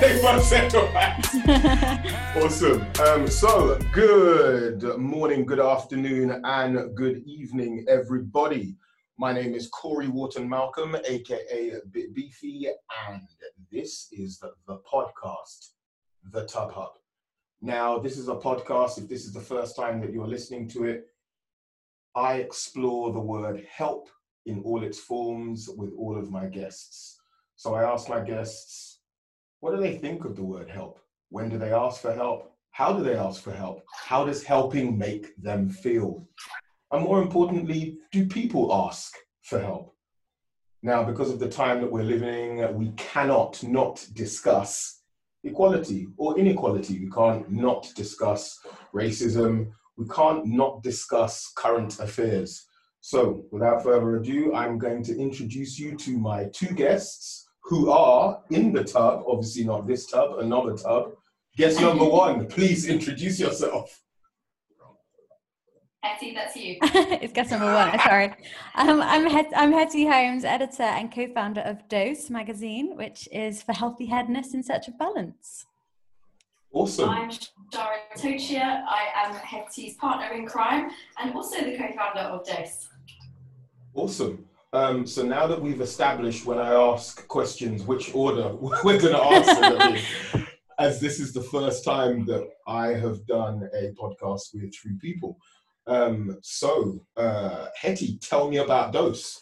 awesome. Um, so, good morning, good afternoon, and good evening, everybody. My name is Corey Wharton Malcolm, aka Bit Beefy, and this is the, the podcast, The Tub Hub. Now, this is a podcast. If this is the first time that you're listening to it, I explore the word help in all its forms with all of my guests. So I ask my guests, what do they think of the word help? When do they ask for help? How do they ask for help? How does helping make them feel? And more importantly, do people ask for help? Now, because of the time that we're living, we cannot not discuss equality or inequality. We can't not discuss racism. We can't not discuss current affairs. So, without further ado, I'm going to introduce you to my two guests who are in the tub, obviously not this tub, another tub. Guest number one, please introduce yourself. Hetty, that's you. it's guest number one. Sorry, um, I'm Het- I'm Hetty Holmes, editor and co-founder of Dose magazine, which is for healthy hedonists in search of balance. Awesome. I'm Shara Tochia. I am Hetty's partner in crime and also the co-founder of Dose. Awesome. Um, so now that we've established when I ask questions which order we're going to answer them in, as this is the first time that I have done a podcast with three people. Um, so, uh, Hetty, tell me about Dose.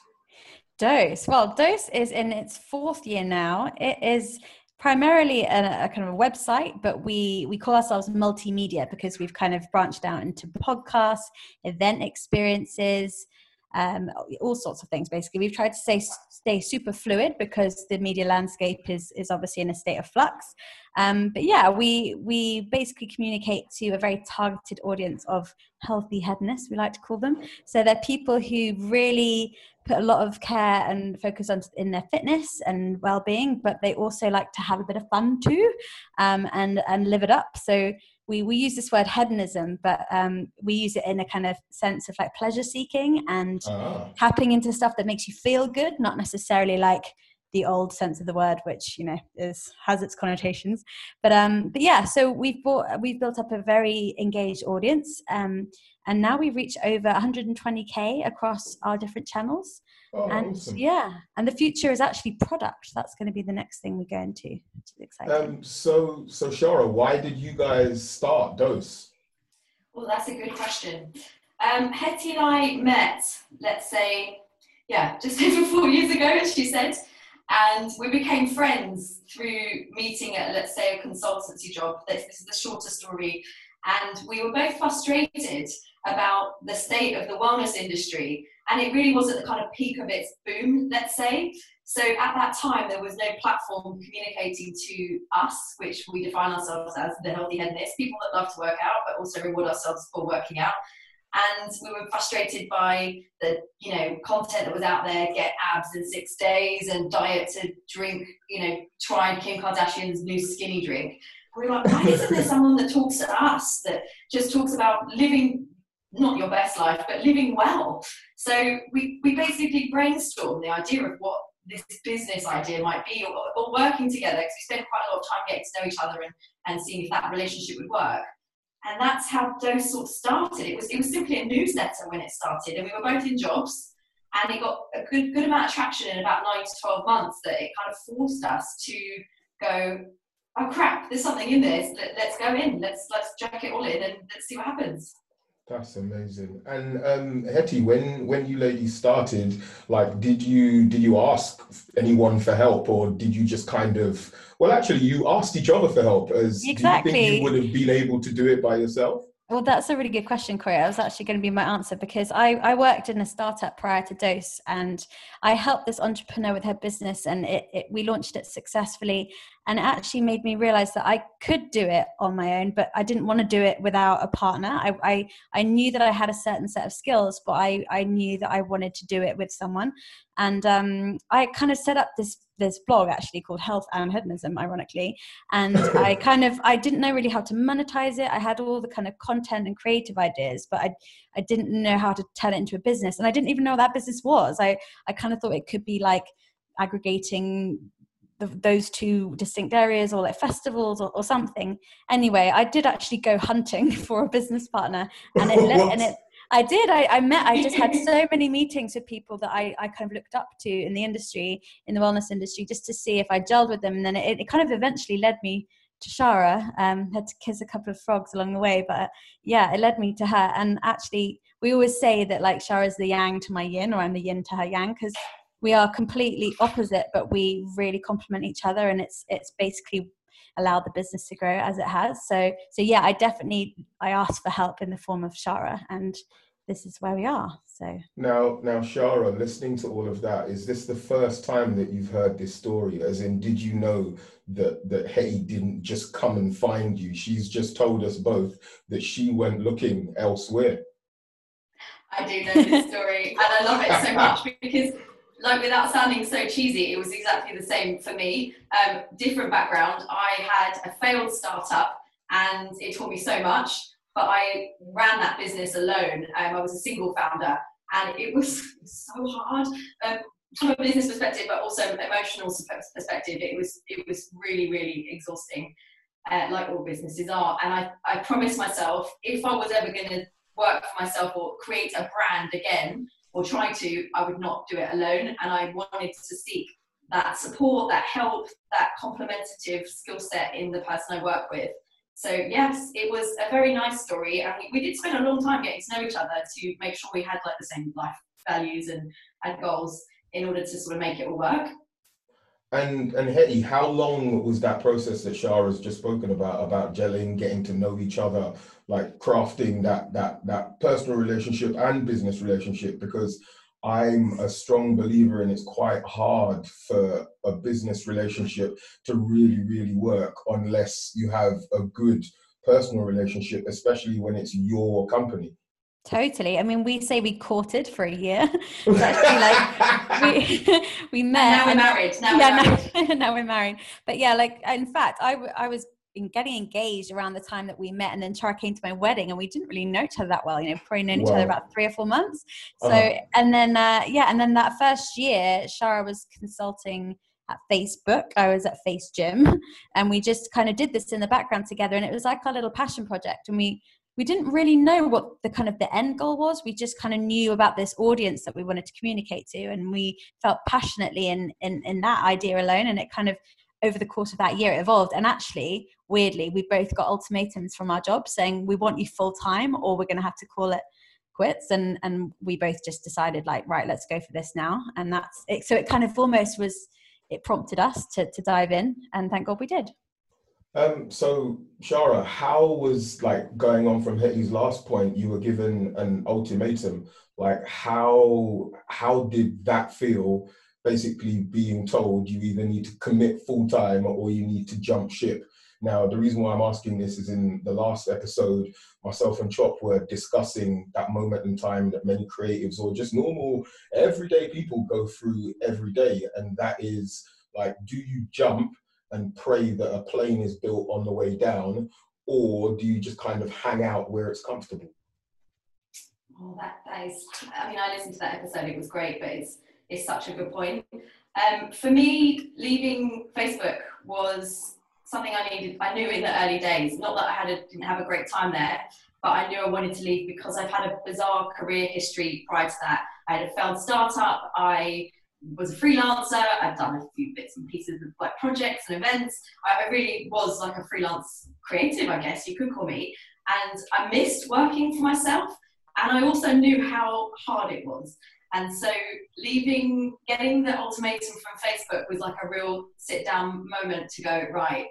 Dose. Well, Dose is in its fourth year now. It is primarily a, a, kind of a website, but we we call ourselves multimedia because we've kind of branched out into podcasts, event experiences, um, all sorts of things. Basically, we've tried to stay stay super fluid because the media landscape is is obviously in a state of flux. Um, but yeah, we we basically communicate to a very targeted audience of healthy hedonists. We like to call them. So they're people who really put a lot of care and focus on in their fitness and well-being, but they also like to have a bit of fun too, um, and and live it up. So we, we use this word hedonism, but um, we use it in a kind of sense of like pleasure seeking and ah. tapping into stuff that makes you feel good, not necessarily like the old sense of the word, which you know is has its connotations. But um, but yeah, so we've bought we've built up a very engaged audience, um, and now we reach over 120k across our different channels. Oh, and awesome. yeah, and the future is actually product. That's going to be the next thing we go into. Which is exciting. Um, so, so Shara, why did you guys start Dose? Well, that's a good question. Um, Hetty and I met, let's say, yeah, just over four years ago, as she said, and we became friends through meeting at, let's say, a consultancy job. This, this is the shorter story, and we were both frustrated about the state of the wellness industry and it really was at the kind of peak of its boom, let's say. So at that time, there was no platform communicating to us, which we define ourselves as the healthy hedonists, people that love to work out, but also reward ourselves for working out. And we were frustrated by the, you know, content that was out there, get abs in six days and diet to drink, you know, try Kim Kardashian's new skinny drink. we we're like, why isn't there someone that talks to us that just talks about living not your best life, but living well. So we, we basically brainstormed the idea of what this business idea might be or, or working together because we spent quite a lot of time getting to know each other and, and seeing if that relationship would work. And that's how Dose sort of started. It was it was simply a newsletter when it started, and we were both in jobs, and it got a good good amount of traction in about nine to twelve months. That it kind of forced us to go, oh crap, there's something in this. Let, let's go in. Let's let's jack it all in and let's see what happens. That's amazing. And um, Hetty, when when you ladies started, like, did you did you ask anyone for help, or did you just kind of? Well, actually, you asked each other for help. As exactly. do you think you would have been able to do it by yourself? Well, that's a really good question, Corey. That was actually going to be my answer because I, I worked in a startup prior to Dose and I helped this entrepreneur with her business and it, it, we launched it successfully. And it actually made me realize that I could do it on my own, but I didn't want to do it without a partner. I, I, I knew that I had a certain set of skills, but I, I knew that I wanted to do it with someone. And um, I kind of set up this this blog actually called Health and Hedonism, ironically. And I kind of I didn't know really how to monetize it. I had all the kind of content and creative ideas, but I I didn't know how to turn it into a business. And I didn't even know what that business was. I, I kind of thought it could be like aggregating the, those two distinct areas or like festivals or, or, something. Anyway, I did actually go hunting for a business partner, and it and it. I did. I, I met. I just had so many meetings with people that I, I kind of looked up to in the industry, in the wellness industry, just to see if I gelled with them. And then it, it kind of eventually led me to Shara. Um, had to kiss a couple of frogs along the way, but yeah, it led me to her. And actually, we always say that like Shara is the yang to my yin, or I'm the yin to her yang, because we are completely opposite, but we really complement each other, and it's it's basically allowed the business to grow as it has. So so yeah, I definitely I asked for help in the form of Shara, and this is where we are. So now now Shara, listening to all of that, is this the first time that you've heard this story? As in, did you know that that Hetty didn't just come and find you? She's just told us both that she went looking elsewhere. I do know this story, and I love it so much because like without sounding so cheesy, it was exactly the same for me. Um, different background. I had a failed startup and it taught me so much, but I ran that business alone. Um, I was a single founder and it was so hard um, from a business perspective, but also emotional perspective. It was, it was really, really exhausting, uh, like all businesses are. And I, I promised myself if I was ever going to work for myself or create a brand again, or try to, I would not do it alone. And I wanted to seek that support, that help, that complementative skill set in the person I work with. So yes, it was a very nice story, and we, we did spend a long time getting to know each other to make sure we had like the same life values and, and goals in order to sort of make it all work. And and Hetty, how long was that process that Shara's just spoken about about gelling, getting to know each other, like crafting that that that personal relationship and business relationship? Because I'm a strong believer and it's quite hard for a business relationship to really really work unless you have a good personal relationship, especially when it's your company. Totally. I mean, we say we courted for a year. like we we met. now we're married. Now yeah, we're married. Now, now, we're married. But yeah, like in fact, I I was getting engaged around the time that we met, and then Char came to my wedding, and we didn't really know each other that well. You know, probably known each other about three or four months. So, uh-huh. and then uh, yeah, and then that first year, Shara was consulting at Facebook. I was at FaceGym, and we just kind of did this in the background together, and it was like our little passion project. And we we didn't really know what the kind of the end goal was. We just kind of knew about this audience that we wanted to communicate to and we felt passionately in in, in that idea alone and it kind of over the course of that year it evolved. And actually weirdly we both got ultimatums from our jobs saying we want you full time or we're going to have to call it quits. And and we both just decided like right let's go for this now. And that's it. So it kind of almost was it prompted us to to dive in and thank god we did um, so Shara, how was like going on from Hetty's last point? You were given an ultimatum. Like how how did that feel? Basically, being told you either need to commit full time or you need to jump ship. Now, the reason why I'm asking this is in the last episode, myself and Chop were discussing that moment in time that many creatives or just normal everyday people go through every day, and that is like, do you jump? And pray that a plane is built on the way down, or do you just kind of hang out where it's comfortable? Oh, that, that is. I mean, I listened to that episode; it was great, but it's it's such a good point. Um, for me, leaving Facebook was something I needed. I knew in the early days. Not that I had a, didn't have a great time there, but I knew I wanted to leave because I've had a bizarre career history prior to that. I had a failed startup. I was a freelancer. I've done a few bits and pieces of like projects and events. I, I really was like a freelance creative, I guess you could call me. And I missed working for myself. And I also knew how hard it was. And so leaving, getting the ultimatum from Facebook was like a real sit down moment to go, right,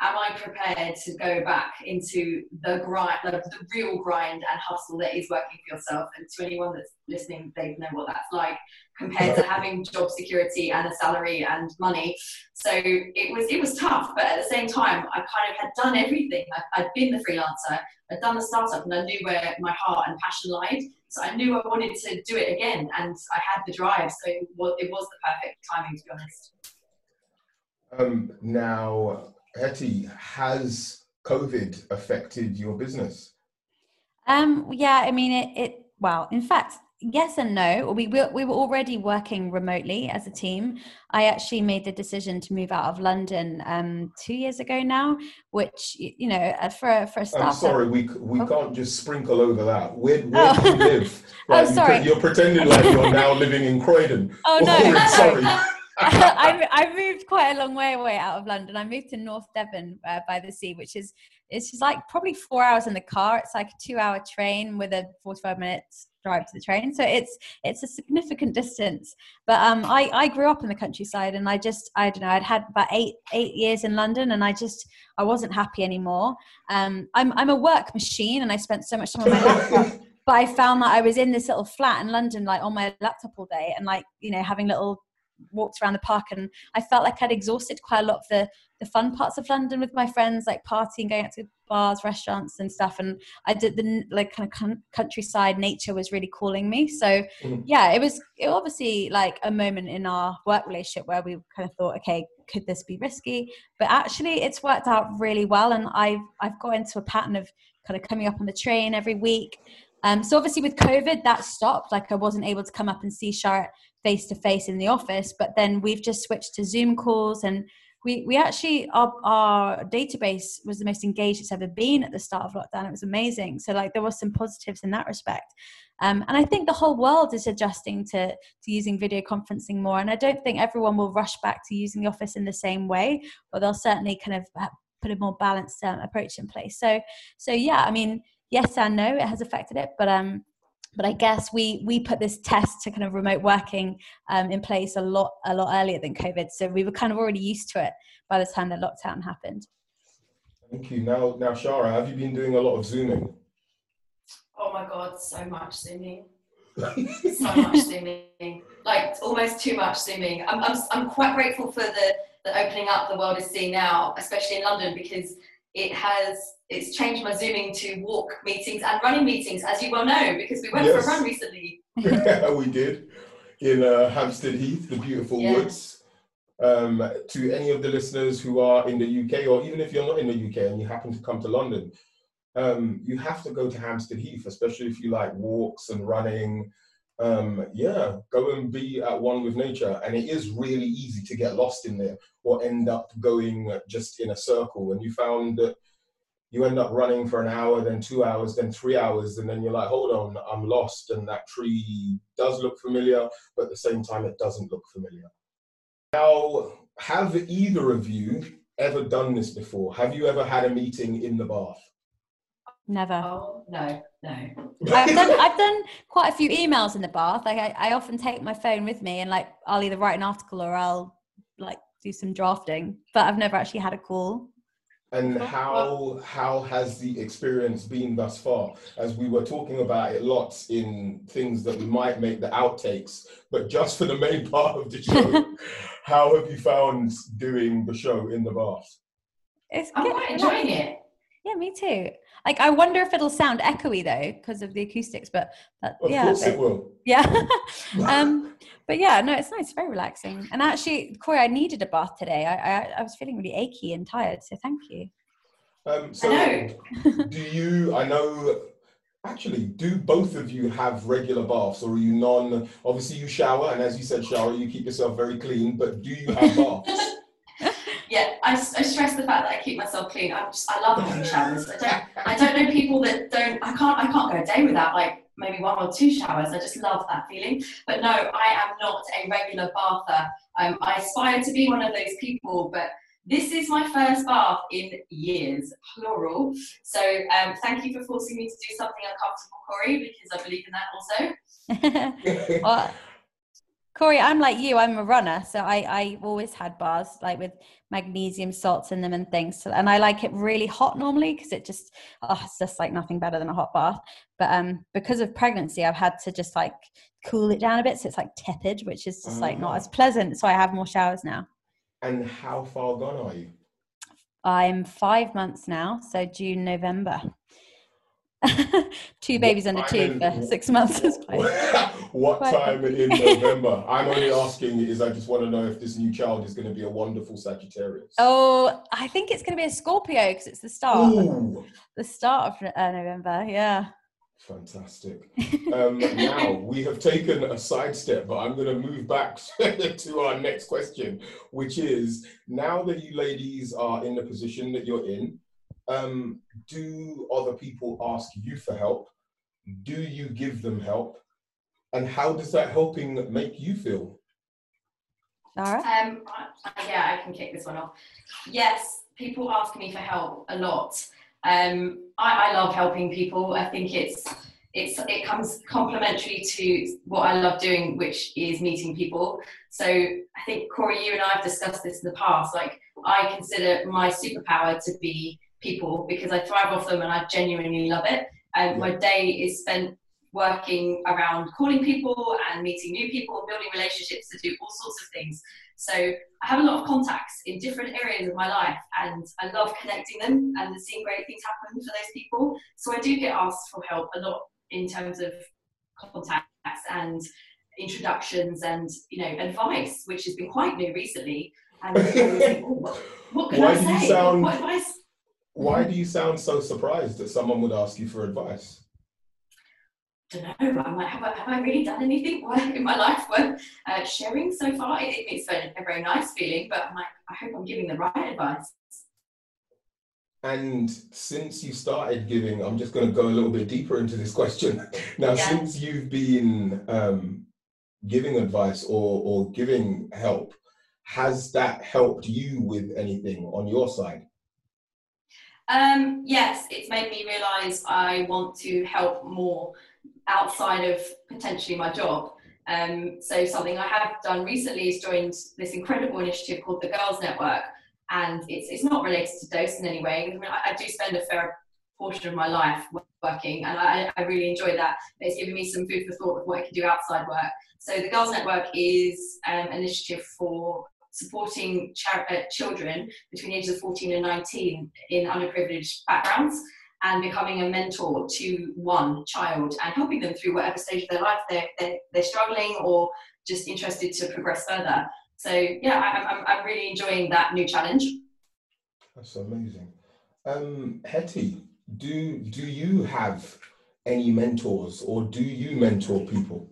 am I prepared to go back into the grind, the, real grind and hustle that is working for yourself? And to anyone that's listening, they know what that's like compared to having job security and a salary and money. So it was it was tough, but at the same time, I kind of had done everything. I, had been the freelancer, I'd done the startup, and I knew where my heart and passion lied. So I knew I wanted to do it again, and I had the drive. So it was, it was the perfect timing, to be honest. Um, now, Hetty, has COVID affected your business? Um, yeah, I mean, it, it, well, in fact, yes and no. We were, we were already working remotely as a team. I actually made the decision to move out of London um, two years ago now, which you know uh, for for a startup. I'm sorry, we we oh. can't just sprinkle over that. Where, where oh. do you live? Right, oh, sorry. You, are pretending like you're now living in Croydon. Oh no, sorry. I, I moved quite a long way away out of London. I moved to North Devon uh, by the sea, which is it's just like probably four hours in the car. It's like a two-hour train with a forty-five minutes drive to the train, so it's it's a significant distance. But um, I I grew up in the countryside, and I just I don't know. I'd had about eight eight years in London, and I just I wasn't happy anymore. Um, I'm I'm a work machine, and I spent so much time on my laptop. but I found that I was in this little flat in London, like on my laptop all day, and like you know having little walked around the park and I felt like I'd exhausted quite a lot of the the fun parts of London with my friends, like partying, going out to bars, restaurants, and stuff. And I did the like kind of countryside nature was really calling me. So mm-hmm. yeah, it was it obviously like a moment in our work relationship where we kind of thought, okay, could this be risky? But actually, it's worked out really well, and I've I've got into a pattern of kind of coming up on the train every week. Um, so obviously with COVID, that stopped. Like I wasn't able to come up and see Charlotte face to face in the office, but then we've just switched to Zoom calls and we, we actually our, our database was the most engaged it's ever been at the start of lockdown. It was amazing. So like there was some positives in that respect. Um, and I think the whole world is adjusting to, to using video conferencing more. And I don't think everyone will rush back to using the office in the same way, but they'll certainly kind of put a more balanced um, approach in place. So, so yeah, I mean, yes and no, it has affected it, but um, but I guess we we put this test to kind of remote working um, in place a lot a lot earlier than COVID, so we were kind of already used to it by the time the lockdown happened. Thank you. Now, now, Shara, have you been doing a lot of zooming? Oh my god, so much zooming. so much zooming, like almost too much zooming. I'm, I'm, I'm quite grateful for the, the opening up the world is seeing now, especially in London, because it has it's changed my zooming to walk meetings and running meetings, as you well know, because we went yes. for a run recently. we did in uh, Hampstead Heath, the beautiful yeah. woods. Um, to any of the listeners who are in the UK, or even if you're not in the UK and you happen to come to London, um, you have to go to Hampstead Heath, especially if you like walks and running. Um, yeah, go and be at one with nature. And it is really easy to get lost in there or end up going just in a circle. And you found that you end up running for an hour, then two hours, then three hours, and then you're like, hold on, I'm lost. And that tree does look familiar, but at the same time, it doesn't look familiar. Now, have either of you ever done this before? Have you ever had a meeting in the bath? Never. Oh, no, no. I've done, I've done quite a few emails in the bath. Like I, I often take my phone with me and like I'll either write an article or I'll like do some drafting, but I've never actually had a call. And how how has the experience been thus far? As we were talking about it lots in things that we might make the outtakes, but just for the main part of the show, how have you found doing the show in the bath? It's I'm quite enjoying it. Yeah, me too. Like, I wonder if it'll sound echoey though because of the acoustics, but that, of yeah, course but, it will. Yeah. um, but yeah, no, it's nice, very relaxing. And actually, Corey, I needed a bath today. I, I, I was feeling really achy and tired, so thank you. Um, so, do you? I know. Actually, do both of you have regular baths, or are you non? Obviously, you shower, and as you said, shower, you keep yourself very clean. But do you have baths? Yeah, I, I, stress the fact that I keep myself clean. I just I love having showers. I don't I don't know people that don't. I can't I can't go a day without like maybe one or two showers. I just love that feeling. But no, I am not a regular bather. Um, I aspire to be one of those people, but this is my first bath in years, plural. So um, thank you for forcing me to do something uncomfortable, Corey, because I believe in that also. well, Corey, I'm like you. I'm a runner, so I I always had bars like with magnesium salts in them and things. So, and I like it really hot normally because it just oh, it's just like nothing better than a hot bath. But um, because of pregnancy, I've had to just like cool it down a bit, so it's like tepid, which is just like not as ah. pleasant. So I have more showers now. And how far gone are you? I'm five months now, so June, November. two babies under two for six months. what time in November? I'm only asking is I just want to know if this new child is going to be a wonderful Sagittarius. Oh, I think it's going to be a Scorpio because it's the start. Ooh. The start of uh, November, yeah. Fantastic. Um, now we have taken a sidestep, but I'm going to move back to our next question, which is now that you ladies are in the position that you're in, um, do other people ask you for help? Do you give them help? And how does that helping make you feel? Shara? Um, I, yeah, I can kick this one off. Yes, people ask me for help a lot. Um, I, I love helping people. I think it's it's it comes complementary to what I love doing, which is meeting people. So I think Corey, you and I have discussed this in the past. Like I consider my superpower to be people because I thrive off them and I genuinely love it. Um, and my day is spent working around calling people and meeting new people and building relationships to do all sorts of things. So I have a lot of contacts in different areas of my life and I love connecting them and seeing great things happen for those people. So I do get asked for help a lot in terms of contacts and introductions and you know advice, which has been quite new recently. And think, oh, what, what, can why I say? Sound, what advice? Why do you sound so surprised that someone would ask you for advice? I don't know, I'm like, have I, have I really done anything in my life worth uh, sharing so far? It, it's a, a very nice feeling, but I'm like, I hope I'm giving the right advice. And since you started giving, I'm just going to go a little bit deeper into this question. Now, yeah. since you've been um, giving advice or, or giving help, has that helped you with anything on your side? Um, yes, it's made me realize I want to help more outside of potentially my job. Um, so something I have done recently is joined this incredible initiative called the Girls Network, and it's it's not related to dose in any way. I, mean, I, I do spend a fair portion of my life working, and I, I really enjoy that. It's given me some food for thought of what I can do outside work. So the Girls Network is um, an initiative for supporting uh, children between the ages of 14 and 19 in underprivileged backgrounds and becoming a mentor to one child and helping them through whatever stage of their life they're, they're, they're struggling or just interested to progress further. So yeah, I, I'm, I'm really enjoying that new challenge. That's amazing. Um, Hetty, do, do you have any mentors or do you mentor people?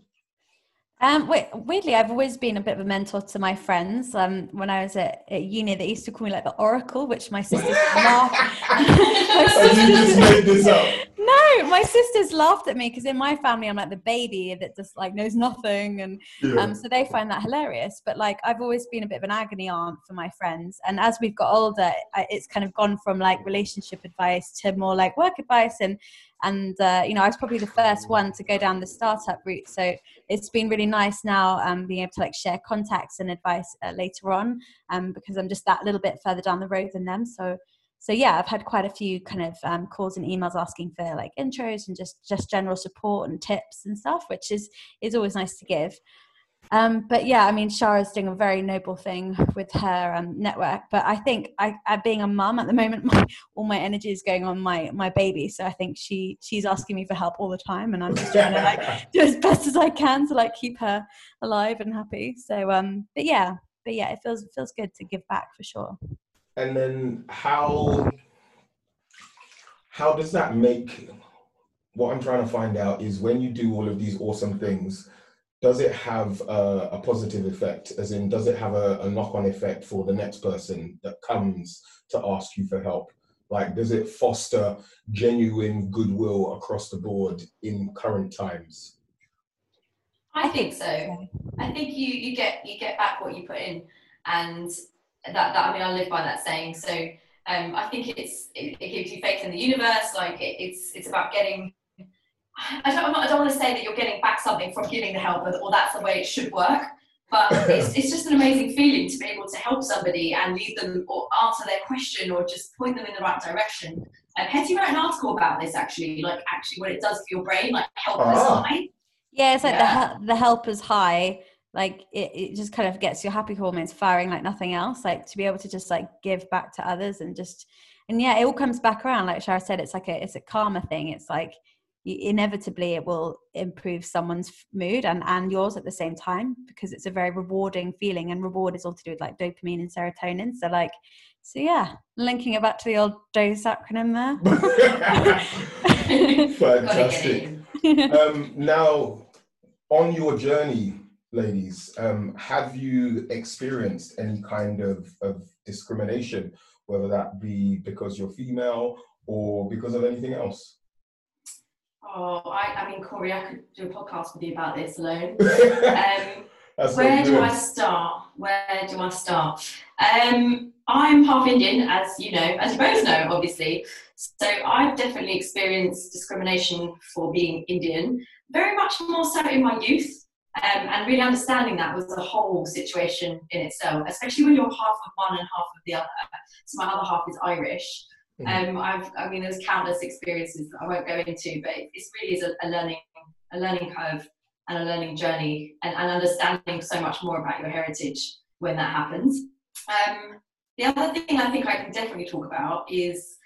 Um, weirdly, I've always been a bit of a mentor to my friends. Um, when I was at, at uni, they used to call me like the Oracle, which my sisters laughed. my sisters, you just made this up. No, my sisters laughed at me because in my family, I'm like the baby that just like knows nothing, and yeah. um, so they find that hilarious. But like, I've always been a bit of an agony aunt for my friends, and as we've got older, it's kind of gone from like relationship advice to more like work advice and and uh, you know i was probably the first one to go down the startup route so it's been really nice now um, being able to like share contacts and advice uh, later on um, because i'm just that little bit further down the road than them so so yeah i've had quite a few kind of um, calls and emails asking for like intros and just just general support and tips and stuff which is is always nice to give um, but yeah, I mean, Shara's doing a very noble thing with her um, network. But I think, I, I being a mum at the moment, my, all my energy is going on my my baby. So I think she she's asking me for help all the time, and I'm just trying to like do as best as I can to like keep her alive and happy. So um, but yeah, but yeah, it feels it feels good to give back for sure. And then how how does that make? What I'm trying to find out is when you do all of these awesome things does it have a, a, positive effect? As in does it have a, a knock-on effect for the next person that comes to ask you for help? Like does it foster genuine goodwill across the board in current times? I think so. I think you you get you get back what you put in. And that, that i mean i live by that saying so um, i think it's it, it, gives you faith in the universe like it, it's it's about getting I don't, I don't want to say that you're getting back something from giving the help or that's the way it should work, but it's, it's just an amazing feeling to be able to help somebody and lead them or answer their question or just point them in the right direction. And Hetty wrote an article about this actually, like actually what it does for your brain, like helpers oh. high. Yeah, it's like yeah. the the helpers high. Like it, it just kind of gets your happy hormones firing like nothing else. Like to be able to just like give back to others and just and yeah, it all comes back around. Like Shara said, it's like a it's a karma thing. It's like inevitably it will improve someone's mood and and yours at the same time because it's a very rewarding feeling and reward is all to do with like dopamine and serotonin so like so yeah linking it back to the old dose acronym there fantastic um, now, on your journey, ladies, um, have you experienced any kind of, of discrimination, whether that be because you're female or because of anything else? Oh, I, I mean, Corey, I could do a podcast with you about this alone. Um, where do I start? Where do I start? Um, I'm half Indian, as you know, as you both know, obviously. So I've definitely experienced discrimination for being Indian, very much more so in my youth. Um, and really understanding that was a whole situation in itself, especially when you're half of one and half of the other. So my other half is Irish. Mm-hmm. Um, I've, I mean, there's countless experiences that I won't go into, but it, really is a, a, learning, a learning curve and a learning journey, and, and, understanding so much more about your heritage when that happens. Um, the other thing I think I can definitely talk about is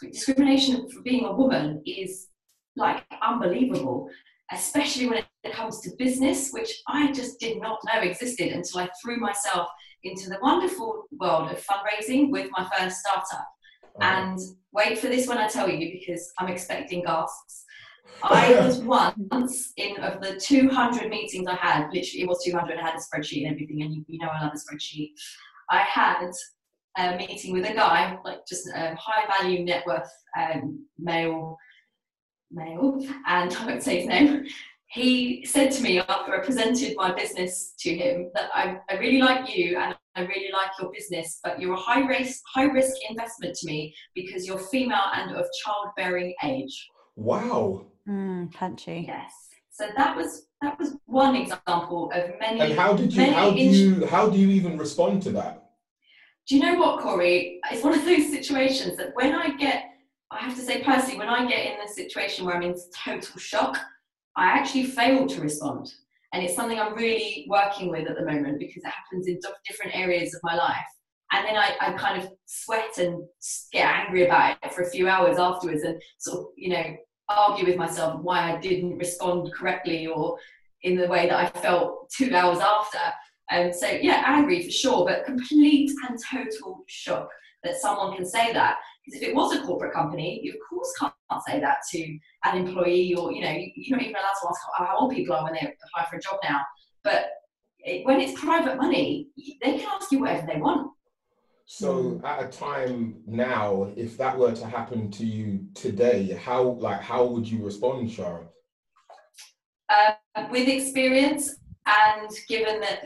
discrimination for being a woman is like unbelievable, especially when it comes to business, which I just did not know existed until I threw myself into the wonderful world of fundraising with my first startup. And wait for this when I tell you because I'm expecting gasps. I was once in of the 200 meetings I had, literally it was 200, I had a spreadsheet and everything, and you, you know I love a spreadsheet. I had a meeting with a guy, like just a high value net worth um, male, male, and I won't say his name. He said to me after I presented my business to him that I, I really like you and I really like your business, but you're a high risk, high risk investment to me because you're female and of childbearing age. Wow. Mm, punchy. Yes. So that was that was one example of many. And how did you how do you how do you even respond to that? Do you know what, Corey? It's one of those situations that when I get, I have to say personally, when I get in a situation where I'm in total shock, I actually fail to respond. And it's something I'm really working with at the moment because it happens in different areas of my life. And then I, I kind of sweat and get angry about it for a few hours afterwards and sort of, you know, argue with myself why I didn't respond correctly or in the way that I felt two hours after. And um, so, yeah, angry for sure, but complete and total shock that someone can say that. Because if it was a corporate company, you of course can't say that to an employee, or you know, you're not even allowed to ask how old people are when they apply for a job now. But it, when it's private money, they can ask you whatever they want. So at a time now, if that were to happen to you today, how like how would you respond, Shara? Uh, with experience and given that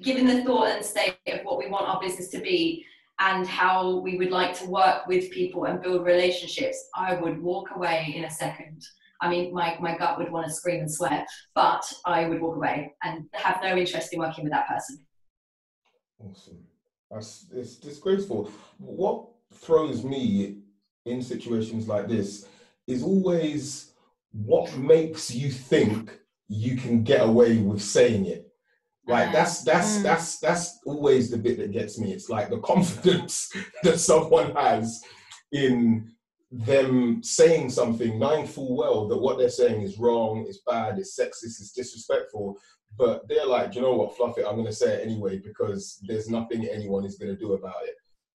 given the thought and state of what we want our business to be and how we would like to work with people and build relationships, I would walk away in a second. I mean, my, my gut would want to scream and swear, but I would walk away and have no interest in working with that person. Awesome. That's it's disgraceful. What throws me in situations like this is always what makes you think you can get away with saying it. Like that's that's mm. that's that's always the bit that gets me. It's like the confidence that someone has in them saying something, knowing full well that what they're saying is wrong, is bad, is sexist, is disrespectful, but they're like, you know what, fluff it, I'm going to say it anyway because there's nothing anyone is going to do about it.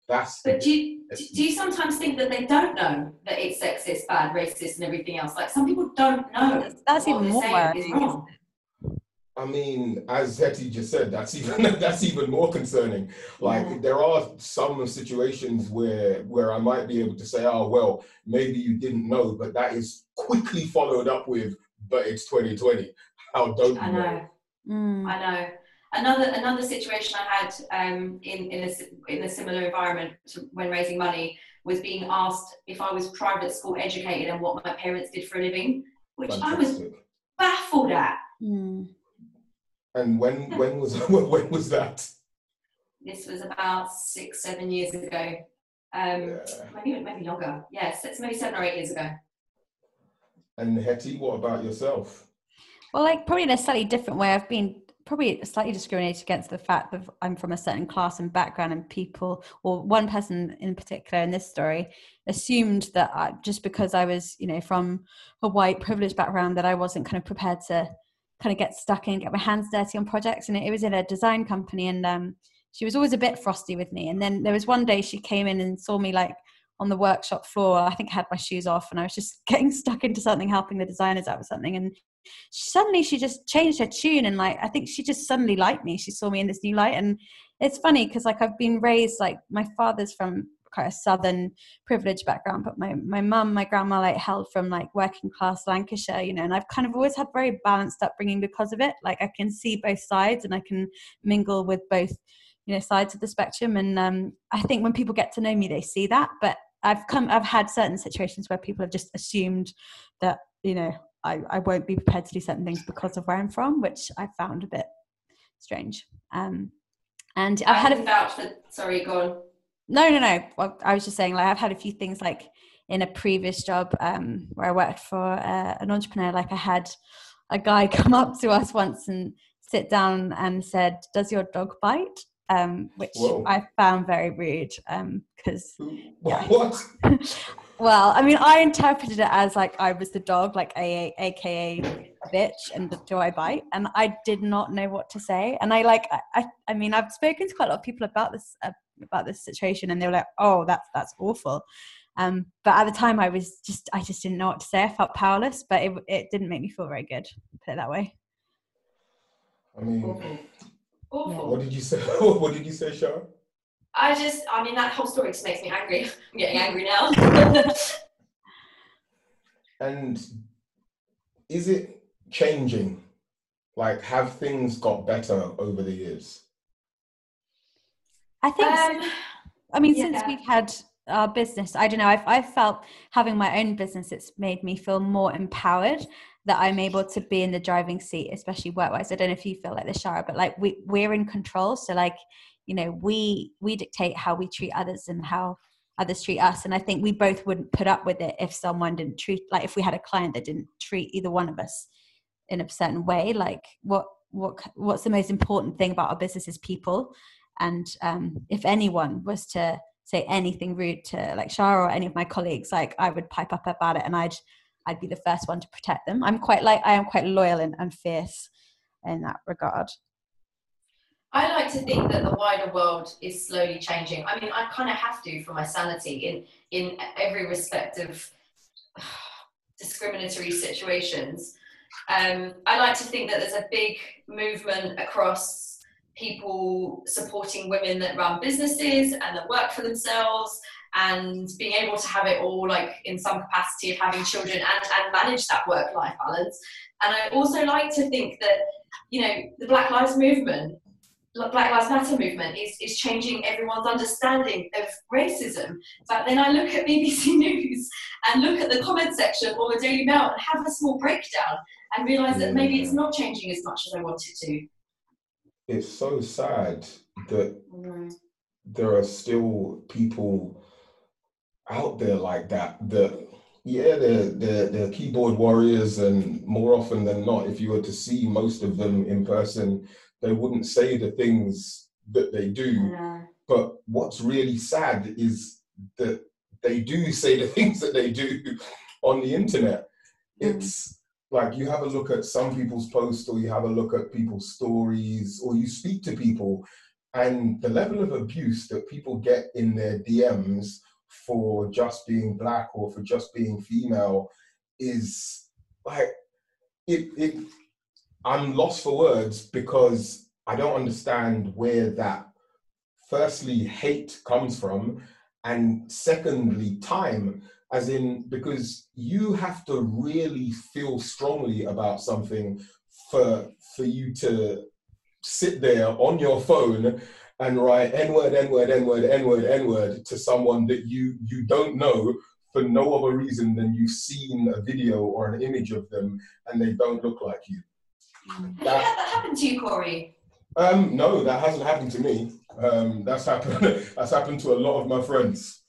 That's. But do you, do you sometimes think that they don't know that it's sexist, bad, racist, and everything else? Like some people don't know. That's, that's even more worrying. I mean, as Hetty just said, that's even that's even more concerning. Like yeah. there are some situations where where I might be able to say, oh well, maybe you didn't know, but that is quickly followed up with, but it's 2020. How don't I know? know? Mm. I know. Another another situation I had um, in in a in a similar environment when raising money was being asked if I was private school educated and what my parents did for a living, which Fantastic. I was baffled at. Mm. And when when was when was that? This was about six seven years ago. Um, yeah. maybe maybe longer. Yes, yeah, it's maybe seven or eight years ago. And Hetty, what about yourself? Well, like probably in a slightly different way. I've been probably slightly discriminated against the fact that I'm from a certain class and background, and people, or one person in particular in this story, assumed that I, just because I was, you know, from a white privileged background, that I wasn't kind of prepared to kind of get stuck in, get my hands dirty on projects. And it, was in a design company, and um, she was always a bit frosty with me. And then there was one day she came in and saw me like on the workshop floor. I think I had my shoes off and I was just getting stuck into something, helping the designers out with something. And suddenly she just changed her tune and like I think she just suddenly liked me. She saw me in this new light. And it's funny because like I've been raised like my father's from quite a southern privileged background, but my my mum, my grandma like held from like working class Lancashire, you know, and I've kind of always had very balanced upbringing because of it. Like I can see both sides and I can mingle with both you know sides of the spectrum. And um, i think when people get to know me they see that. But i've come i've had certain situations where people have just assumed that you know i, I won't be prepared to do certain things because of where i'm from which i found a bit strange. Um, and i've had a vouch for sorry go on no no no well, i was just saying like i've had a few things like in a previous job um, where i worked for uh, an entrepreneur like i had a guy come up to us once and sit down and said does your dog bite um, which Whoa. I found very rude because um, yeah. what? well, I mean, I interpreted it as like I was the dog, like a aka a bitch, and do I bite? And I did not know what to say. And I like, I, I mean, I've spoken to quite a lot of people about this uh, about this situation, and they were like, "Oh, that's that's awful." Um, but at the time, I was just, I just didn't know what to say. I felt powerless, but it, it didn't make me feel very good. Put it that way. I mean, Awful. What did you say? what did you say, Sharon? I just, I mean, that whole story just makes me angry. I'm getting angry now. and is it changing? Like, have things got better over the years? I think. Um, I mean, yeah. since we've had our business, I don't know. I've, I've felt having my own business. It's made me feel more empowered that I'm able to be in the driving seat, especially work wise. I don't know if you feel like this, Shara, but like we we're in control. So like, you know, we we dictate how we treat others and how others treat us. And I think we both wouldn't put up with it if someone didn't treat like if we had a client that didn't treat either one of us in a certain way. Like what what what's the most important thing about our business is people. And um, if anyone was to say anything rude to like Shara or any of my colleagues, like I would pipe up about it and I'd I'd be the first one to protect them. I'm quite like I am quite loyal and, and fierce in that regard. I like to think that the wider world is slowly changing. I mean, I kind of have to for my sanity in in every respect of discriminatory situations. Um, I like to think that there's a big movement across people supporting women that run businesses and that work for themselves and being able to have it all like in some capacity of having children and, and manage that work life balance. And I also like to think that, you know, the Black Lives Movement, Black Lives Matter movement is, is changing everyone's understanding of racism. But then I look at BBC News and look at the comment section or the Daily Mail and have a small breakdown and realise that maybe it's not changing as much as I want it to. It's so sad that mm. there are still people out there like that that yeah they're, they're, they're keyboard warriors and more often than not if you were to see most of them in person they wouldn't say the things that they do yeah. but what's really sad is that they do say the things that they do on the internet mm. it's like you have a look at some people's posts or you have a look at people's stories or you speak to people and the level of abuse that people get in their dms for just being black or for just being female is like it it I'm lost for words because I don't understand where that firstly hate comes from and secondly time as in because you have to really feel strongly about something for for you to sit there on your phone and write N word, N word, N word, N word, N word to someone that you you don't know for no other reason than you've seen a video or an image of them and they don't look like you. Have that, that happen to you, Corey? Um, no, that hasn't happened to me. Um, that's happened. that's happened to a lot of my friends.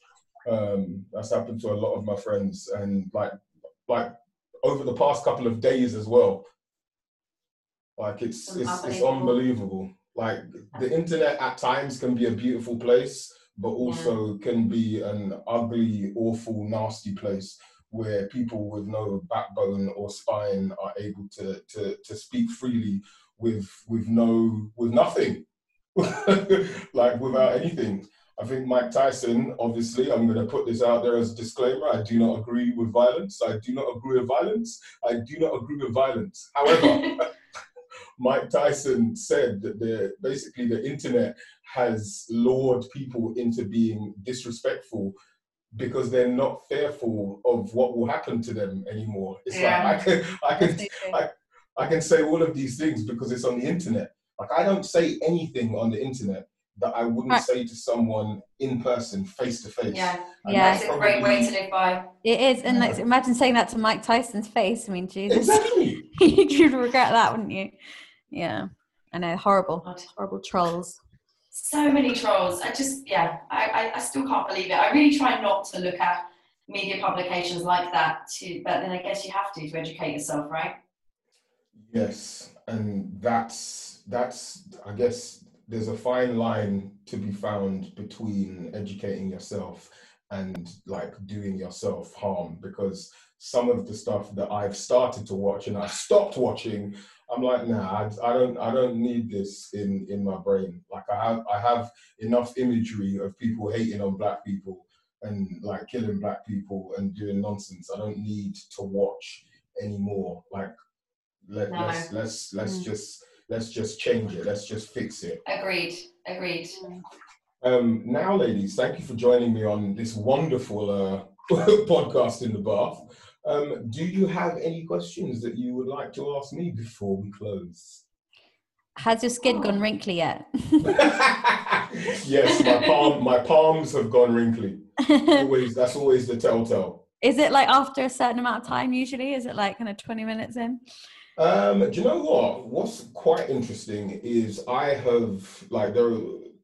Um, that's happened to a lot of my friends, and like, like over the past couple of days as well. Like it's it's, it's unbelievable like the internet at times can be a beautiful place but also yeah. can be an ugly awful nasty place where people with no backbone or spine are able to to, to speak freely with with no with nothing like without anything I think Mike Tyson, obviously, I'm going to put this out there as a disclaimer. I do not agree with violence. I do not agree with violence. I do not agree with violence. However, Mike Tyson said that the basically the internet has lured people into being disrespectful because they're not fearful of what will happen to them anymore. It's Yeah. like I can I can I, I can say all of these things because it's on the internet. Like I don't say anything on the internet that I wouldn't Right. say to someone in person, face to face. yeah, And Yeah. that's a great way to live by. It is, and like, imagine saying that to Mike Tyson's face. I mean, Jesus, Exactly. you'd regret that, wouldn't you? Yeah, I know, horrible, horrible trolls. So many trolls. I just, yeah, I, I, I still can't believe it. I really try not to look at media publications like that, to, but then I guess you have to to educate yourself, right? Yes, and that's that's I guess there's a fine line to be found between educating yourself and like doing yourself harm because some of the stuff that I've started to watch and I stopped watching, I'm like, nah, I, I don't I don't need this in in my brain. Like I have I have enough imagery of people hating on black people and like killing black people and doing nonsense. I don't need to watch anymore. Like let, No. let's let's let's Mm. just let's just change it. Let's just fix it. Agreed, agreed. Um, now, ladies, thank you for joining me on this wonderful uh, podcast in the bath. Um, do you have any questions that you would like to ask me before we close? Has your skin Oh. gone wrinkly yet? yes, my palm my palms have gone wrinkly. Always that's always the telltale. is it like after a certain amount of time? Usually, is it like kind of twenty minutes in? Um, do you know what? What's quite interesting is I have like there are,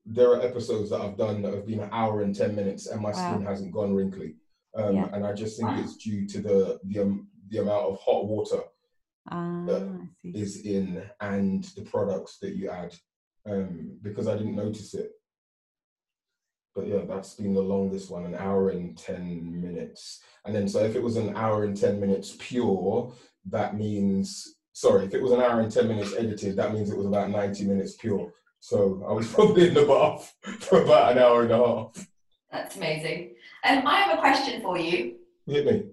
there are episodes that I've done that have been an hour and ten minutes, and my Wow. skin hasn't gone wrinkly. Um, Yeah. And I just think Wow. it's due to the the um, the amount of hot water Ah, Uh, I see. is in and the products that you add. Um, because I didn't notice it. But yeah, that's been the longest one, an hour and ten minutes. And then so if it was an hour and ten minutes pure, that means sorry, if it was an hour and ten minutes edited, that means it was about ninety minutes pure. So I was probably in the bath for about an hour and a half. That's amazing. Um, I have a question for you. Hit me.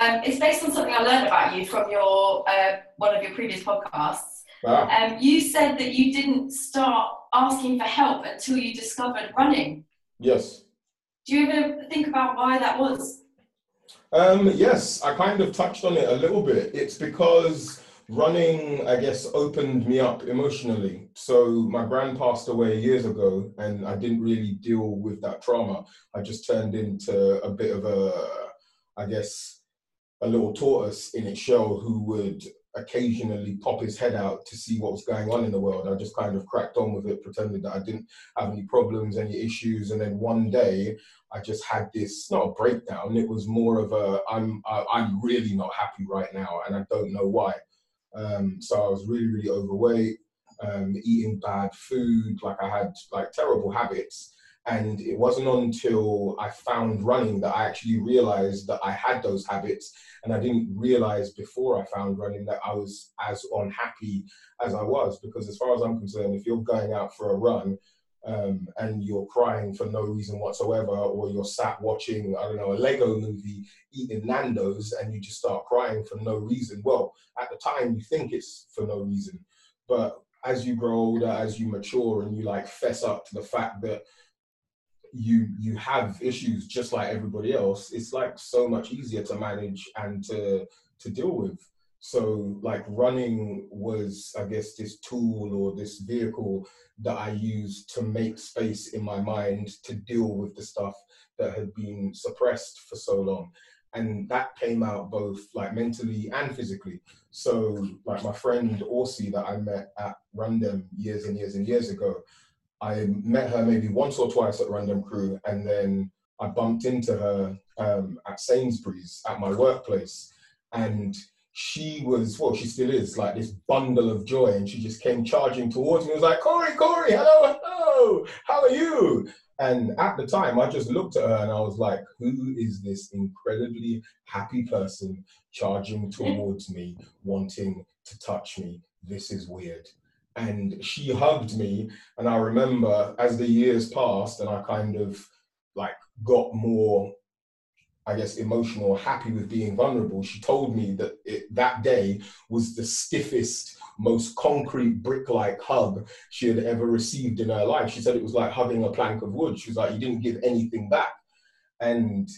Um, it's based on something I learned about you from your uh, one of your previous podcasts. Ah, Um, you said that you didn't start asking for help until you discovered running. yes. Do you ever think about why that was? Um, yes, I kind of touched on it a little bit. It's because running, I guess, opened me up emotionally. So my grand passed away years ago, and I didn't really deal with that trauma. I just turned into a bit of a, I guess, a little tortoise in its shell who would occasionally pop his head out to see what was going on in the world. I just kind of cracked on with it, pretended that I didn't have any problems, any issues, and then one day I just had this not a breakdown. It was more of a I'm I'm really not happy right now, and I don't know why. Um, so I was really really overweight, um, eating bad food, like I had like terrible habits. And it wasn't until I found running that I actually realized that I had those habits, and I didn't realize before I found running that I was as unhappy as I was. Because as far as I'm concerned, if you're going out for a run um, and you're crying for no reason whatsoever, or you're sat watching, I don't know, a Lego movie, eating Nando's, and you just start crying for no reason. Well, at the time, you think it's for no reason. But as you grow older, as you mature, and you like fess up to the fact that you you have issues just like everybody else, it's like so much easier to manage and to to deal with. So like running was, I guess, this tool or this vehicle that I used to make space in my mind to deal with the stuff that had been suppressed for so long. And that came out both like mentally and physically. So like my friend Orsi that I met at Run Dem years and years and years ago, I met her maybe once or twice at Run Dem Crew, and then I bumped into her um, at Sainsbury's at my workplace, and she was well, she still is like this bundle of joy, and she just came charging towards me. was like, Corey, Corey, hello, hello, how are you? And at the time, I just looked at her and I was like, who is this incredibly happy person charging towards me, wanting to touch me? This is weird. and she hugged me. And I remember as the years passed and I kind of like got more, I guess, emotional, happy with being vulnerable, she told me that it, that day was the stiffest, most concrete brick like hug she had ever received in her life. She said it was like hugging a plank of wood. She was like, you didn't give anything back. And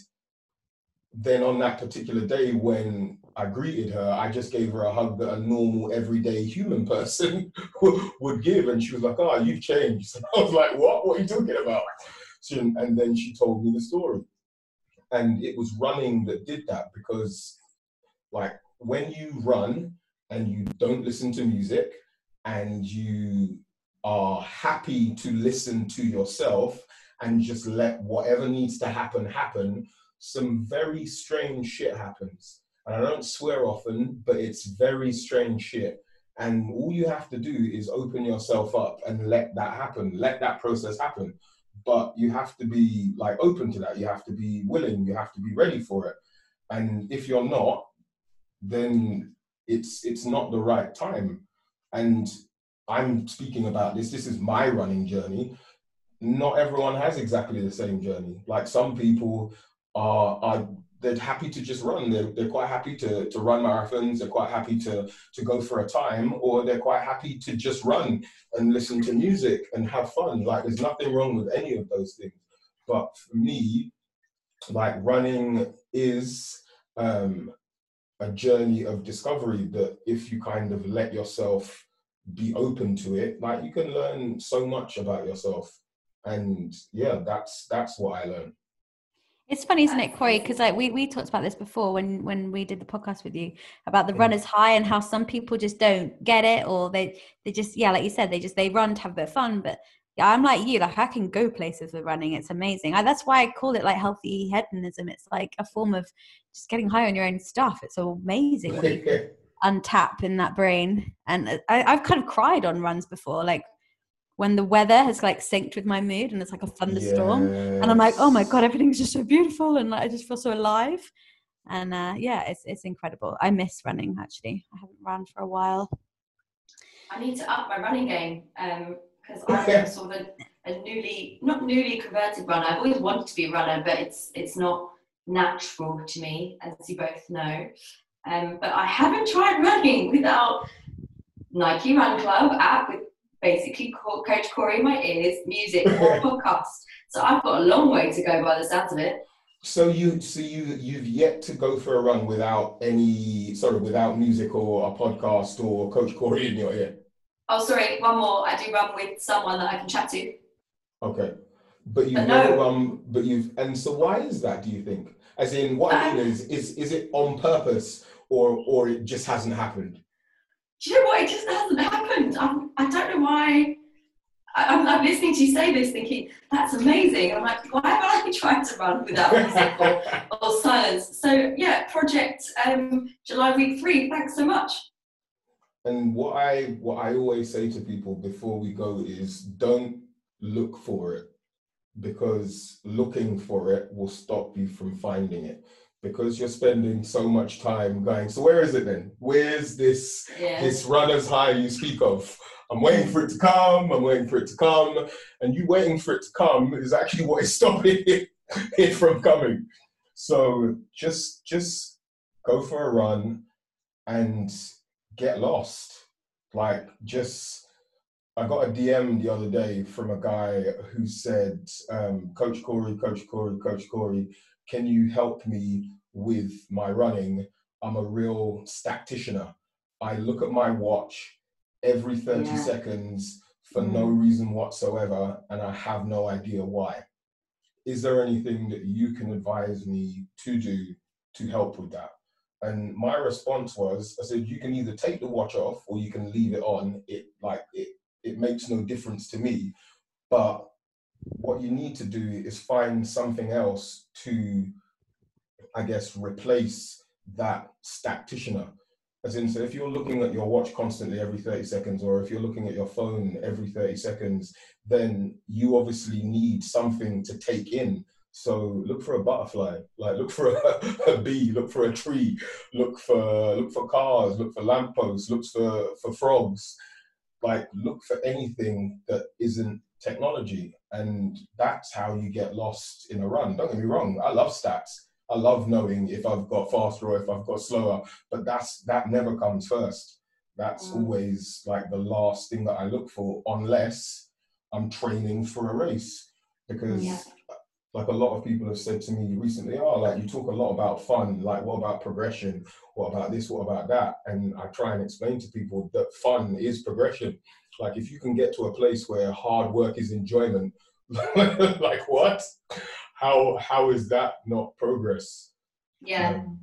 then on that particular day when I greeted her, I just gave her a hug that a normal, everyday human person would give. And she was like, Oh, you've changed. I was like, What? What are you talking about? And then she told me the story. And it was running that did that because, like, when you run and you don't listen to music and you are happy to listen to yourself and just let whatever needs to happen happen, some very strange shit happens. And I don't swear often, but it's very strange shit. And all you have to do is open yourself up and let that happen, let that process happen. But you have to be like open to that. You have to be willing. You have to be ready for it. And if you're not, then it's it's not the right time. And I'm speaking about this. This is my running journey. Not everyone has exactly the same journey. Like some people are, are they're happy to just run. They're, they're quite happy to, to run marathons. They're quite happy to, to go for a time, or they're quite happy to just run and listen to music and have fun. Like there's nothing wrong with any of those things. But for me, like running is um, a journey of discovery that if you kind of let yourself be open to it, like you can learn so much about yourself. And yeah, that's that's what I learned. It's funny, isn't it, Corey? Because like we we talked about this before when when we did the podcast with you about the runners high and how some people just don't get it or they they just yeah, like you said, they just they run to have a bit of fun. But yeah, I'm like you, like I can go places with running. It's amazing. I, that's why I call it like healthy hedonism. It's like a form of just getting high on your own stuff. It's amazing untap in that brain. And uh, I, I've kind of cried on runs before, like when the weather has like synced with my mood and it's like a thunderstorm. Yes. and i'm like oh my god everything's just so beautiful and like, i just feel so alive. And uh, yeah it's it's incredible. I miss running actually. I haven't run for a while. I need to up my running game because um, i'm sort of a, a, newly not newly converted runner. I've always wanted to be a runner but it's it's not natural to me as you both know. Um, but i haven't tried running without nike run club app with basically Coach Corey in my ears, music or podcast. So I've got a long way to go by the sounds of it. So you, so you, you've yet to go for a run without any, sorry, without music or a podcast or Coach Corey in your ear. Oh, sorry, one more. I do run with someone that I can chat to. Okay, but you've never no. run, but you've, and so why is that? Do you think? As in, what um, I mean um, is, is is it on purpose or or it just hasn't happened? do you know what? It just hasn't happened. I'm, I don't know why. I, am I'm listening to you say this, thinking that's amazing. I'm like, why haven't I tried to run without music or, or, silence? So yeah, project um, July week three. Thanks so much. And what I what I always say to people before we go is don't look for it because looking for it will stop you from finding it because you're spending so much time going so where is it then where's this yeah. this runner's high you speak of i'm waiting for it to come i'm waiting for it to come and you waiting for it to come is actually what is stopping it, it from coming so just just go for a run and get lost like just I got a DM the other day from a guy who said, um, Coach Corey, Coach Corey, Coach Corey, can you help me with my running? I'm a real statistician. I look at my watch every 30 yeah. seconds for mm. no reason whatsoever, and I have no idea why. Is there anything that you can advise me to do to help with that? And my response was, I said, you can either take the watch off or you can leave it on. It like it, it makes no difference to me. But what you need to do is find something else to, I guess, replace that statistician. As in, so if you're looking at your watch constantly every 30 seconds, or if you're looking at your phone every 30 seconds, then you obviously need something to take in. So look for a butterfly, like look for a, a bee, look for a tree, look for look for cars, look for lampposts, look for for frogs, like look for anything that isn't technology, and that's how you get lost in a run. Don't get me wrong, I love stats. I love knowing if I've got faster or if I've got slower, but that's that never comes first. That's mm. always like the last thing that I look for, unless I'm training for a race. Because yeah like a lot of people have said to me recently, oh, like you talk a lot about fun, like what about progression? What about this? What about that? And I try and explain to people that fun is progression. Like if you can get to a place where hard work is enjoyment, like what? How how is that not progress? Yeah, um,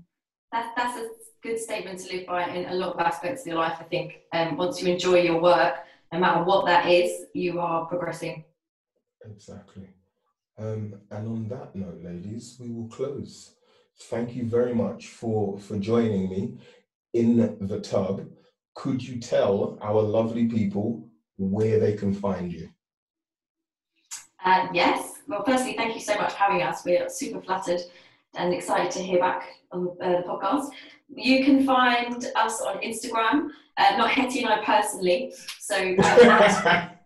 that's that's a good statement to live by in a lot of aspects of your life. I think um, once you enjoy your work, no matter what that is, you are progressing. Exactly. Um, and on that note, ladies, we will close. Thank you very much for, for joining me in the tub. Could you tell our lovely people where they can find you? Uh, yes. Well, firstly, thank you so much for having us. We're super flattered and excited to hear back on uh, the podcast. You can find us on Instagram, uh, not Hettie and I personally. So um, at,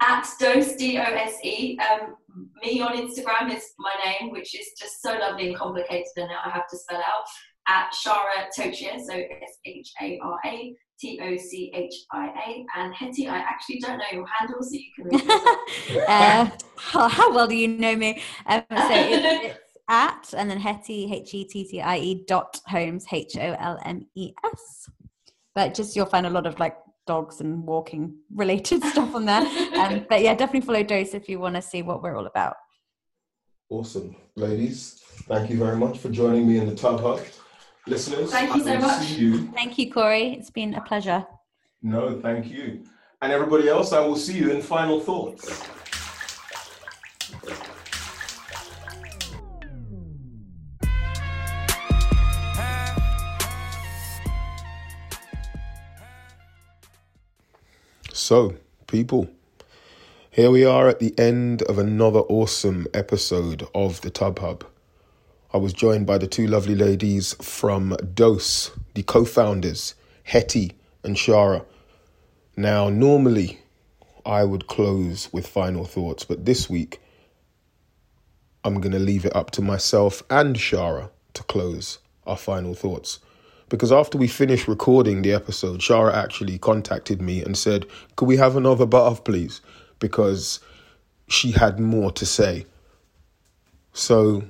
at Dose, D O S E. Um, me on Instagram is my name, which is just so lovely and complicated, and now I have to spell out at Shara Tochia, so S H A R A T O C H I A. And Hettie, I actually don't know your handle, so you can read uh, how, how, well do you know me? Um, so it's, it's at and then Hettie H E T T I E dot Holmes H O L M E S. But just you'll find a lot of like dogs and walking related stuff on there. Um, but yeah, definitely follow Dose if you want to see what we're all about. Awesome. Ladies, thank you very much for joining me in the Tub Hut. Listeners, thank you so much. You. Thank you, Corey. It's been a pleasure. No, thank you. And everybody else, I will see you in final thoughts. So, people, here we are at the end of another awesome episode of the Tub Hub. I was joined by the two lovely ladies from Dose, the co founders, Hettie and Shara. Now, normally I would close with final thoughts, but this week I'm going to leave it up to myself and Shara to close our final thoughts. Because after we finished recording the episode, Shara actually contacted me and said, Could we have another bath, please? Because she had more to say. So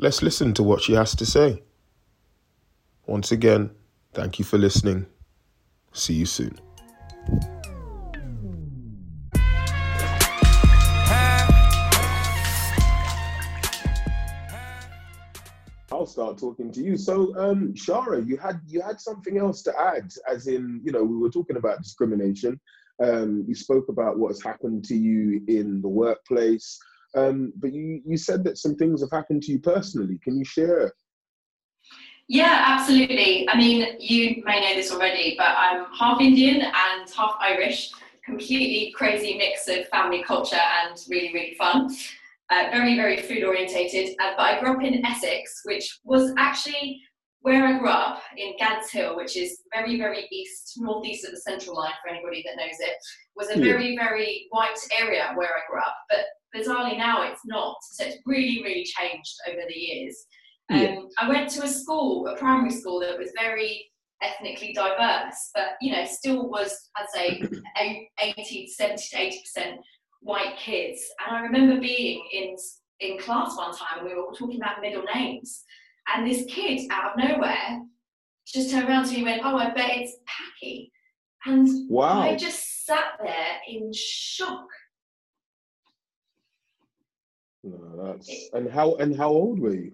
let's listen to what she has to say. Once again, thank you for listening. See you soon. I'll start talking to you. So, um, Shara, you had you had something else to add, as in, you know, we were talking about discrimination. Um, you spoke about what has happened to you in the workplace, um, but you you said that some things have happened to you personally. Can you share? Yeah, absolutely. I mean, you may know this already, but I'm half Indian and half Irish. Completely crazy mix of family culture and really, really fun uh, very, very food orientated. Uh, but I grew up in Essex, which was actually where I grew up in Gants Hill, which is very, very east, northeast of the central line for anybody that knows it, was a very, very white area where I grew up. But bizarrely now it's not. So it's really, really changed over the years. Um, yeah. I went to a school, a primary school that was very ethnically diverse, but you know, still was, I'd say, 80, 70 to 80 percent white kids. And I remember being in in class one time and we were all talking about middle names. And this kid out of nowhere just turned around to me and went, Oh, I bet it's Paki. And wow. I just sat there in shock. No, that's and how and how old were you?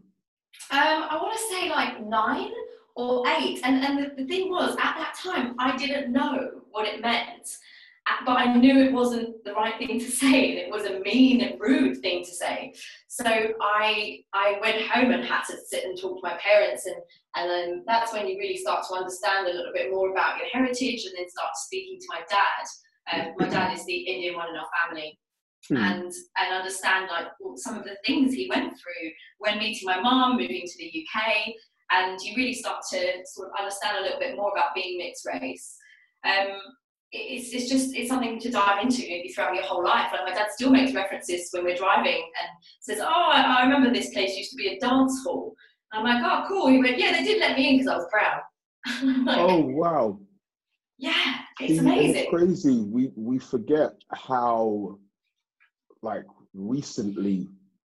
Um, I want to say like nine or eight. And and the, the thing was, at that time, I didn't know what it meant but I knew it wasn't the right thing to say, and it was a mean and rude thing to say. So I I went home and had to sit and talk to my parents, and and then that's when you really start to understand a little bit more about your heritage, and then start speaking to my dad. Um, my dad is the Indian one in our family, hmm. and and understand like some of the things he went through when meeting my mom, moving to the UK, and you really start to sort of understand a little bit more about being mixed race. Um, it's, it's just it's something to dive into maybe throughout your whole life. Like my dad still makes references when we're driving and says, "Oh, I, I remember this place used to be a dance hall." And I'm like, "Oh, cool." He went, "Yeah, they did let me in because I was brown." like, oh wow! Yeah, it's See, amazing. It's crazy. We we forget how like recently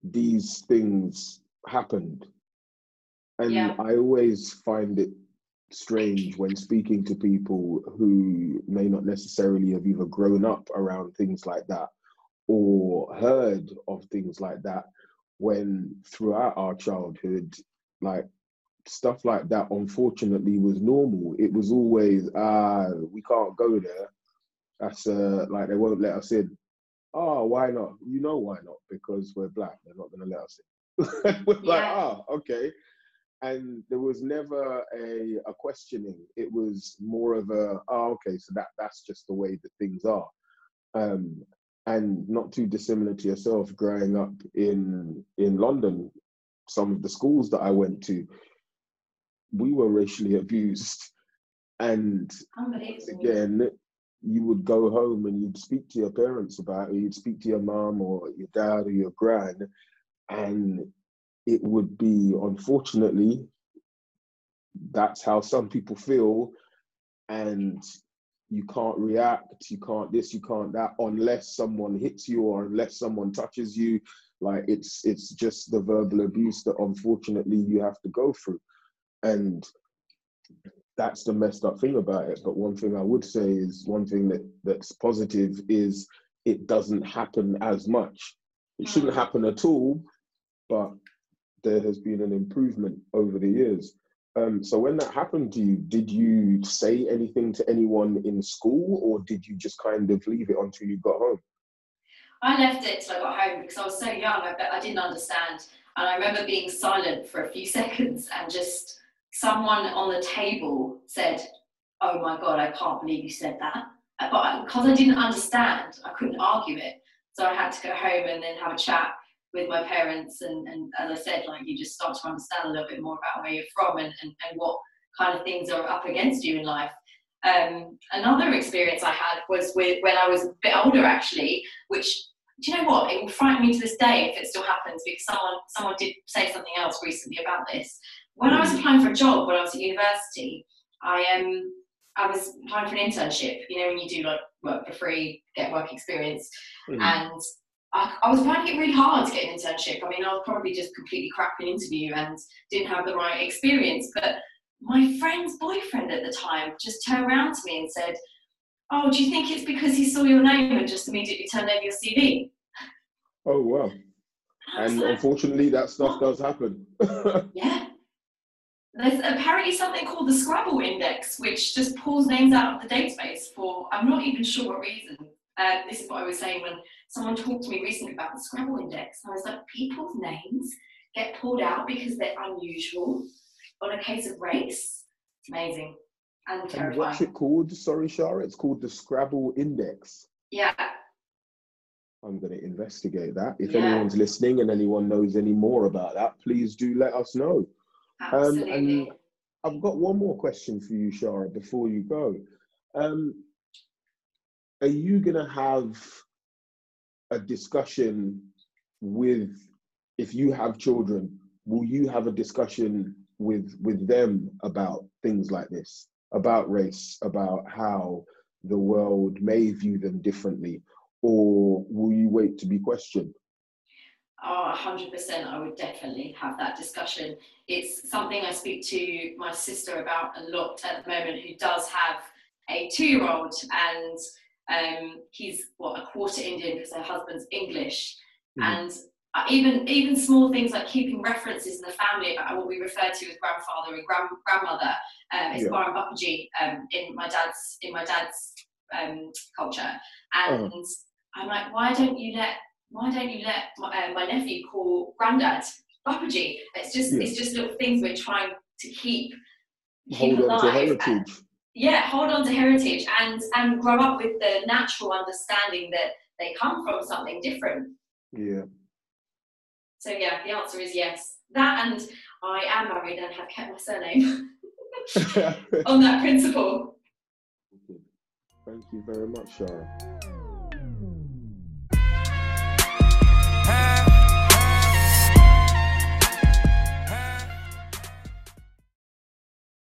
these things happened, and Yeah. I always find it strange when speaking to people who may not necessarily have either grown up around things like that or heard of things like that when throughout our childhood like stuff like that unfortunately was normal. It was always ah we can't go there. That's uh like they won't let us in oh why not? You know why not? Because we're black they're not going to let us in. We're like Yeah. ah okay. And there was never a, a questioning. It was more of a oh okay so that that's just the way that things are. Um and not too dissimilar to yourself growing up in in london some of the schools that i went to we were racially abused. And again you would go home and you'd speak to your parents about it you'd speak to your mom or your dad or your gran and it would be unfortunately that's how some people feel and you can't react you can't this you can't that unless someone hits you or unless someone touches you. Like it's it's just the verbal abuse that unfortunately you have to go through. And that's the messed up thing about it but one thing i would say is one thing that that's positive is it doesn't happen as much it shouldn't Mm. happen at all but there has been an improvement over the years um, so when that happened to you did you say anything to anyone in school or did you just kind of leave it until you got home I left it till I got home because I was so young. I, bet I didn't understand, and I remember being silent for a few seconds, and just someone on the table said, "Oh my god, I can't believe you said that." But because I didn't understand, I couldn't argue it, so I had to go home and then have a chat with my parents. And, and as I said, like you just start to understand a little bit more about where you're from and, and, and what kind of things are up against you in life. Um, another experience I had was with when I was a bit older, actually, which do you know what? It will frighten me to this day if it still happens because someone someone did say something else recently about this. When I was applying for a job when I was at university, I um I was applying for an internship. You know, when you do like work for free, get work experience, Mm. and I, I was finding it really hard to get an internship. I mean, I was probably just completely crap in interview and didn't have the right experience. But my friend's boyfriend at the time just turned around to me and said, "Oh, do you think it's because he saw your name and just immediately turned over your CV?" oh wow and like, unfortunately that stuff does happen Yeah. There's apparently something called the Scrabble Index, which just pulls names out of the database for, I'm not even sure what reason. Uh, this is what I was saying when someone talked to me recently about the Scrabble Index. I was like, people's names get pulled out because they're unusual on a case of race. It's amazing and and what's it called sorry shara it's called the scrabble index Yeah, I'm going to investigate that. If Yeah. anyone's listening and anyone knows any more about that, please do let us know. Um, and I've got one more question for you, Shara, before you go. Um, are you going to have a discussion with, if you have children, will you have a discussion with with them about things like this, about race, about how the world may view them differently, or will you wait to be questioned? Oh, 100%. I would definitely have that discussion. It's something I speak to my sister about a lot at the moment, who does have a two year old, and um, he's what a quarter Indian because her husband's English. Mhm. And uh, even even small things like keeping references in the family about what we refer to as grandfather and grand, grandmother um, is Yeah. Baran Bapaji um, in my dad's in my dad's um, culture. And I'm like, why don't you let why don't you let my, uh, my nephew call granddad Babaji? It's just Yeah. it's just little things we're trying to keep keep Hold on to alive. heritage. Yeah, hold on to heritage and and grow up with the natural understanding that they come from something different. Yeah. So yeah, the answer is yes. That and I am married and have kept my surname on that principle. Thank you very much, Sharon.